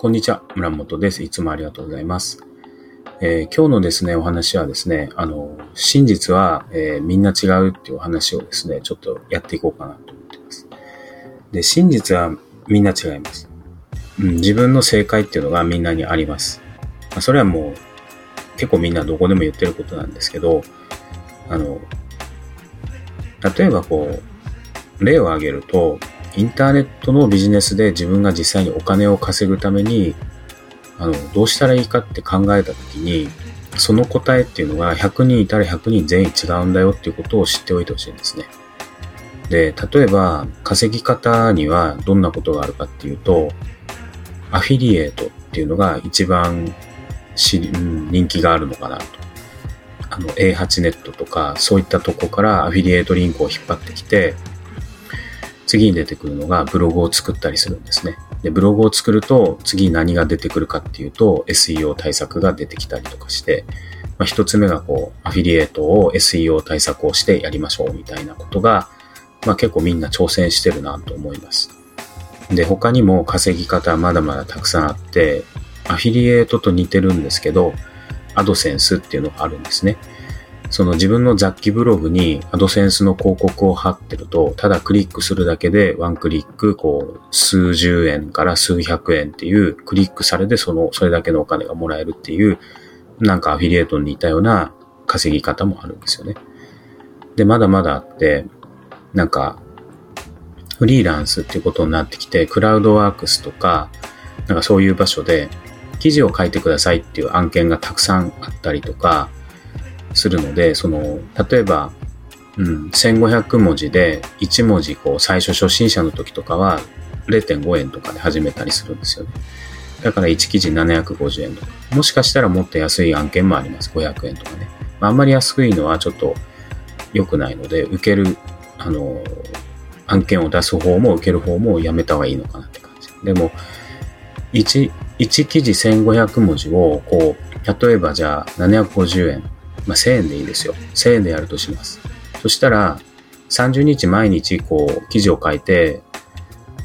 こんにちは、村本です。いつもありがとうございます。えー、今日のですね、お話はですね、あの、真実は、えー、みんな違うっていうお話をですね、ちょっとやっていこうかなと思ってます。で、真実はみんな違います。うん、自分の正解っていうのがみんなにあります。まあ、それはもう、結構みんなどこでも言ってることなんですけど、あの、例えばこう、例を挙げると、インターネットのビジネスで自分が実際にお金を稼ぐために、あの、どうしたらいいかって考えたときに、その答えっていうのが100人いたら100人全員違うんだよっていうことを知っておいてほしいんですね。で、例えば稼ぎ方にはどんなことがあるかっていうと、アフィリエイトっていうのが一番人気があるのかなと。あの A8 ネットとかそういったとこからアフィリエイトリンクを引っ張ってきて、次に出てくるのがブログを作ったりするんですね。で、ブログを作ると次何が出てくるかっていうと SEO 対策が出てきたりとかして、まあ、一つ目がこう、アフィリエイトを SEO 対策をしてやりましょうみたいなことが、まあ結構みんな挑戦してるなと思います。で、他にも稼ぎ方はまだまだたくさんあって、アフィリエイトと似てるんですけど、アドセンスっていうのがあるんですね。その自分の雑記ブログにアドセンスの広告を貼ってると、ただクリックするだけでワンクリック、こう、数十円から数百円っていうクリックされてその、それだけのお金がもらえるっていう、なんかアフィリエイトに似たような稼ぎ方もあるんですよね。で、まだまだあって、なんか、フリーランスっていうことになってきて、クラウドワークスとか、なんかそういう場所で記事を書いてくださいっていう案件がたくさんあったりとか、するので、その、例えば、うん、1500文字で1文字こう最初初心者の時とかは0.5円とかで始めたりするんですよね。だから1記事750円とか。もしかしたらもっと安い案件もあります。500円とかね。あ、あんまり安いのはちょっと良くないので、受ける、あの、案件を出す方も受ける方もやめた方がいいのかなって感じ。でも、1、1記事1500文字を、こう、例えばじゃあ750円まあ、1000円でいいですよ。1000円でやるとします。そしたら、30日毎日こう、記事を書いて、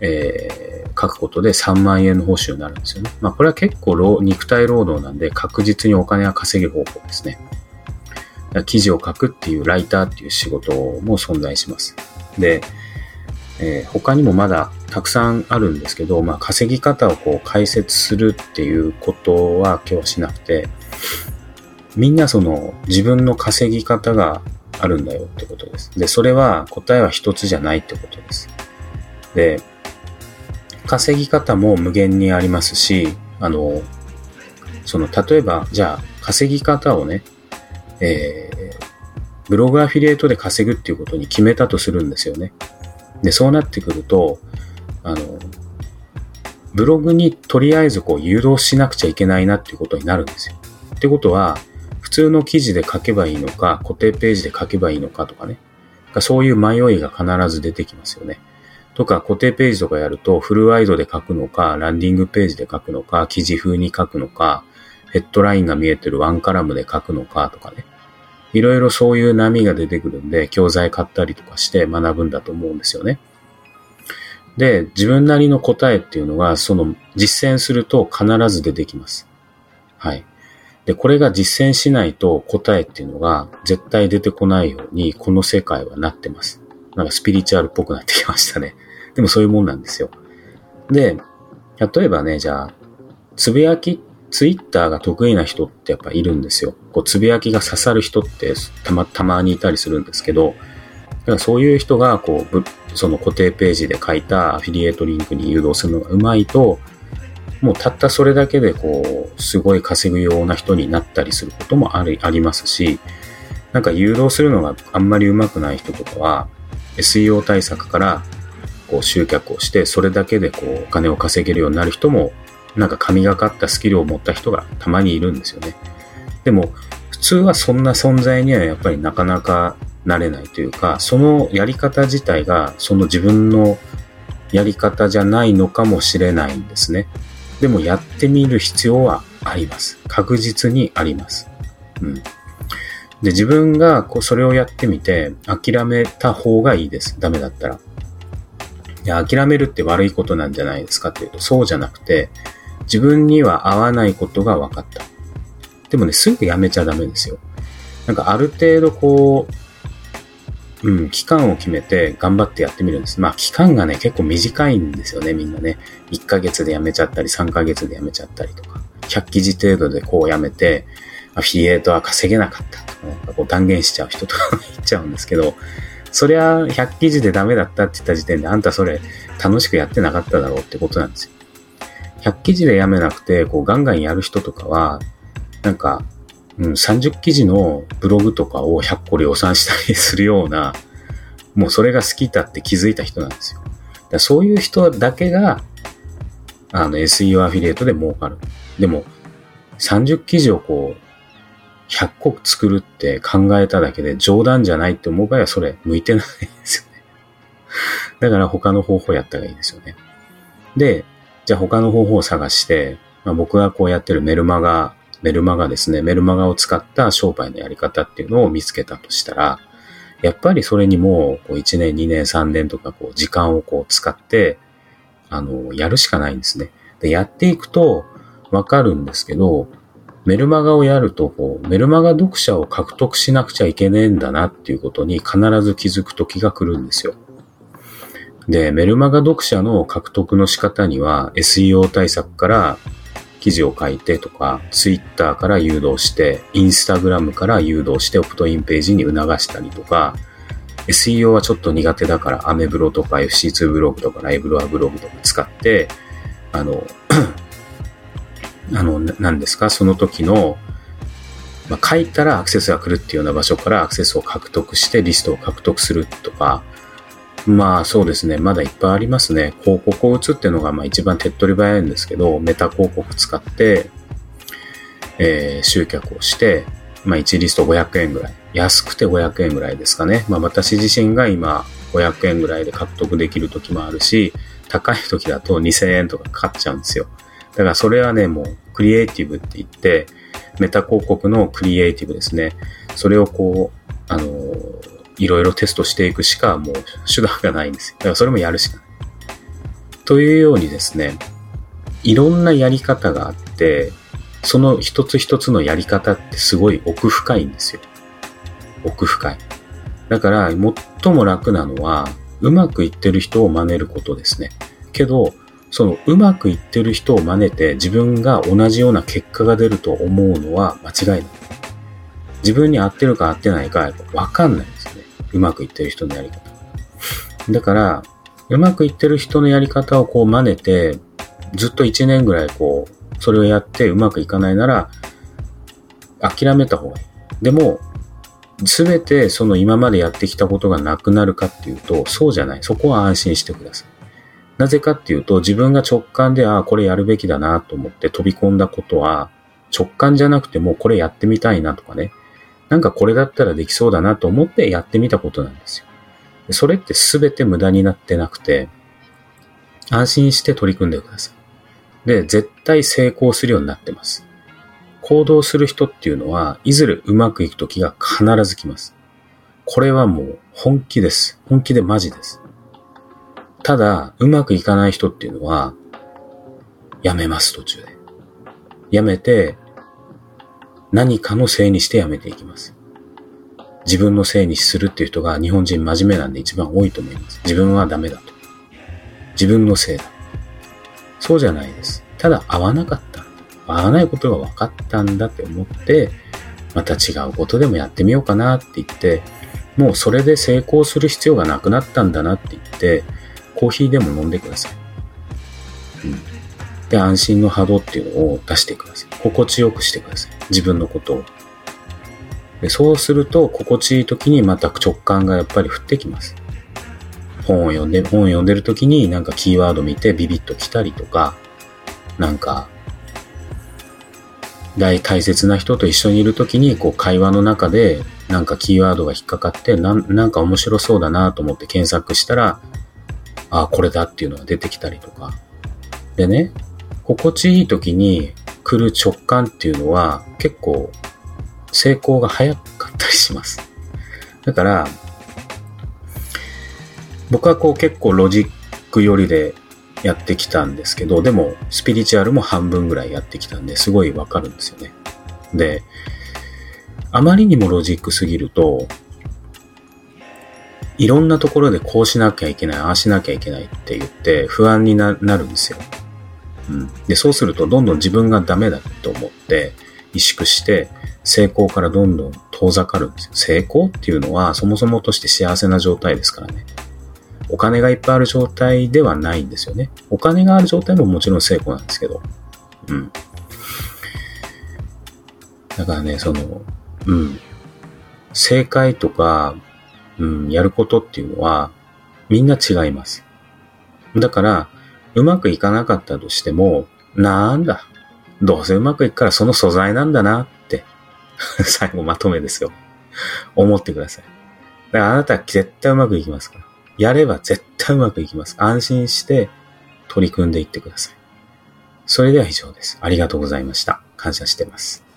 えー、書くことで3万円の報酬になるんですよね。まあ、これは結構肉体労働なんで確実にお金は稼げる方法ですね。記事を書くっていうライターっていう仕事も存在します。で、えー、他にもまだたくさんあるんですけど、まあ、稼ぎ方をこう解説するっていうことは今日はしなくて、みんなその自分の稼ぎ方があるんだよってことです。で、それは答えは一つじゃないってことです。で、稼ぎ方も無限にありますし、あの、その、例えば、じゃあ、稼ぎ方をね、えー、ブログアフィリエイトで稼ぐっていうことに決めたとするんですよね。で、そうなってくると、あの、ブログにとりあえずこう誘導しなくちゃいけないなっていうことになるんですよ。ってことは、普通の記事で書けばいいのか、固定ページで書けばいいのかとかね。そういう迷いが必ず出てきますよね。とか、固定ページとかやると、フルワイドで書くのか、ランディングページで書くのか、記事風に書くのか、ヘッドラインが見えてるワンカラムで書くのかとかね。いろいろそういう波が出てくるんで、教材買ったりとかして学ぶんだと思うんですよね。で、自分なりの答えっていうのが、その実践すると必ず出てきます。はい。で、これが実践しないと答えっていうのが絶対出てこないように、この世界はなってます。なんかスピリチュアルっぽくなってきましたね。でもそういうもんなんですよ。で、例えばね、じゃあ、つぶやき、ツイッターが得意な人ってやっぱいるんですよ。こう、つぶやきが刺さる人ってたま、たまにいたりするんですけど、だからそういう人が、こう、その固定ページで書いたアフィリエイトリンクに誘導するのがうまいと、もうたったそれだけでこう、すごい稼ぐような人になったりすることもありありますし、なんか誘導するのがあんまり上手くない人とかは、SEO 対策からこう集客をして、それだけでこうお金を稼げるようになる人も、なんか神がかったスキルを持った人がたまにいるんですよね。でも、普通はそんな存在にはやっぱりなかなかなれないというか、そのやり方自体がその自分のやり方じゃないのかもしれないんですね。でもやってみる必要はあります。確実にあります。うん。で、自分がこうそれをやってみて諦めた方がいいです。ダメだったら。いや、諦めるって悪いことなんじゃないですかっていうと、そうじゃなくて、自分には合わないことが分かった。でもね、すぐやめちゃダメですよ。なんかある程度こう、うん、期間を決めて頑張ってやってみるんです。まあ期間がね、結構短いんですよね、みんなね。1ヶ月で辞めちゃったり、3ヶ月で辞めちゃったりとか。100記事程度でこう辞めて、アフィリエイトは稼げなかったとか、ね、こう断言しちゃう人とか言っちゃうんですけど、そりゃ100記事でダメだったって言った時点であんたそれ楽しくやってなかっただろうってことなんですよ。100記事でやめなくて、こうガンガンやる人とかは、なんか、うん、30記事のブログとかを100個量産したりするような、もうそれが好きだって気づいた人なんですよ。だそういう人だけが、あの SEO アフィリエイトで儲かる。でも、30記事をこう、100個作るって考えただけで冗談じゃないって思う場合はそれ向いてないですよね。だから他の方法やった方がいいですよね。で、じゃあ他の方法を探して、まあ、僕がこうやってるメルマガ、メルマガですね、メルマガを使った商売のやり方っていうのを見つけたとしたら、やっぱりそれにもう1年、2年、3年とかこう時間をこう使って、あの、やるしかないんですね。で、やっていくとわかるんですけど、メルマガをやると、こう、メルマガ読者を獲得しなくちゃいけねえんだなっていうことに必ず気づく時が来るんですよ。で、メルマガ読者の獲得の仕方には SEO 対策から記事を書いてとか、Twitter から誘導して、Instagram から誘導してオプトインページに促したりとか、SEO はちょっと苦手だからアメブロとか FC2 ブログとかライブロアブログとか使って、あの、あの、何ですか、その時の、まあ、書いたらアクセスが来るっていうような場所からアクセスを獲得してリストを獲得するとか、まあそうですね。まだいっぱいありますね。広告を打つっていうのがまあ一番手っ取り早いんですけど、メタ広告使って、えー、集客をして、まあ1リスト500円ぐらい。安くて500円ぐらいですかね。まあ私自身が今500円ぐらいで獲得できる時もあるし、高い時だと2000円とかかかっちゃうんですよ。だからそれはね、もうクリエイティブって言って、メタ広告のクリエイティブですね。それをこう、あのいろいろテストしていくしかもう手段がないんですよ。だからそれもやるしかない。というようにですね、いろんなやり方があって、その一つ一つのやり方ってすごい奥深いんですよ。奥深い。だから、最も楽なのは、うまくいってる人を真似ることですね。けど、そのうまくいってる人を真似て自分が同じような結果が出ると思うのは間違いない。自分に合ってるか合ってないかわかんないですね。うまくいってる人のやり方。だから、うまくいってる人のやり方をこう真似て、ずっと1年ぐらいこう、それをやってうまくいかないなら、諦めた方がいい。でも、すべてその今までやってきたことがなくなるかっていうと、そうじゃない。そこは安心してください。なぜかっていうと、自分が直感で、ああ、これやるべきだなと思って飛び込んだことは、直感じゃなくてもうこれやってみたいなとかね、なんかこれだったらできそうだなと思ってやってみたことなんですよ。それって全て無駄になってなくて、安心して取り組んでください。で、絶対成功するようになってます。行動する人っていうのは、いずれうまくいく時が必ず来ます。これはもう本気です。本気でマジです。ただ、うまくいかない人っていうのは、やめます、途中で。やめて、何かのせいにしてやめていきます。自分のせいにするっていう人が日本人真面目なんで一番多いと思います。自分はダメだと。自分のせいだ。そうじゃないです。ただ合わなかった。合わないことが分かったんだって思って、また違うことでもやってみようかなって言って、もうそれで成功する必要がなくなったんだなって言って、コーヒーでも飲んでください。うん。で、安心の波動っていうのを出してください。心地よくしてください。自分のことを。でそうすると、心地いい時にまた直感がやっぱり降ってきます。本を読んで、本を読んでる時になんかキーワード見てビビッと来たりとか、なんか、大大切な人と一緒にいる時に、こう会話の中でなんかキーワードが引っかかってな、なんか面白そうだなと思って検索したら、ああ、これだっていうのが出てきたりとか。でね、心地いい時に来る直感っていうのは結構成功が早かったりします。だから、僕はこう結構ロジック寄りでやってきたんですけど、でも、スピリチュアルも半分ぐらいやってきたんで、すごいわかるんですよね。で、あまりにもロジックすぎると、いろんなところでこうしなきゃいけない、ああしなきゃいけないって言って不安になるんですよ。で、そうするとどんどん自分がダメだと思って萎縮して成功からどんどん遠ざかるんですよ。成功っていうのはそもそもとして幸せな状態ですからね。お金がいっぱいある状態ではないんですよね。お金がある状態ももちろん成功なんですけど。うん。だからね、その、うん。正解とか、うん、やることっていうのは、みんな違います。だから、うまくいかなかったとしても、なんだ。どうせうまくいくからその素材なんだなって、最後まとめですよ。思ってください。だからあなたは絶対うまくいきますから。やれば絶対うまくいきます。安心して取り組んでいってください。それでは以上です。ありがとうございました。感謝してます。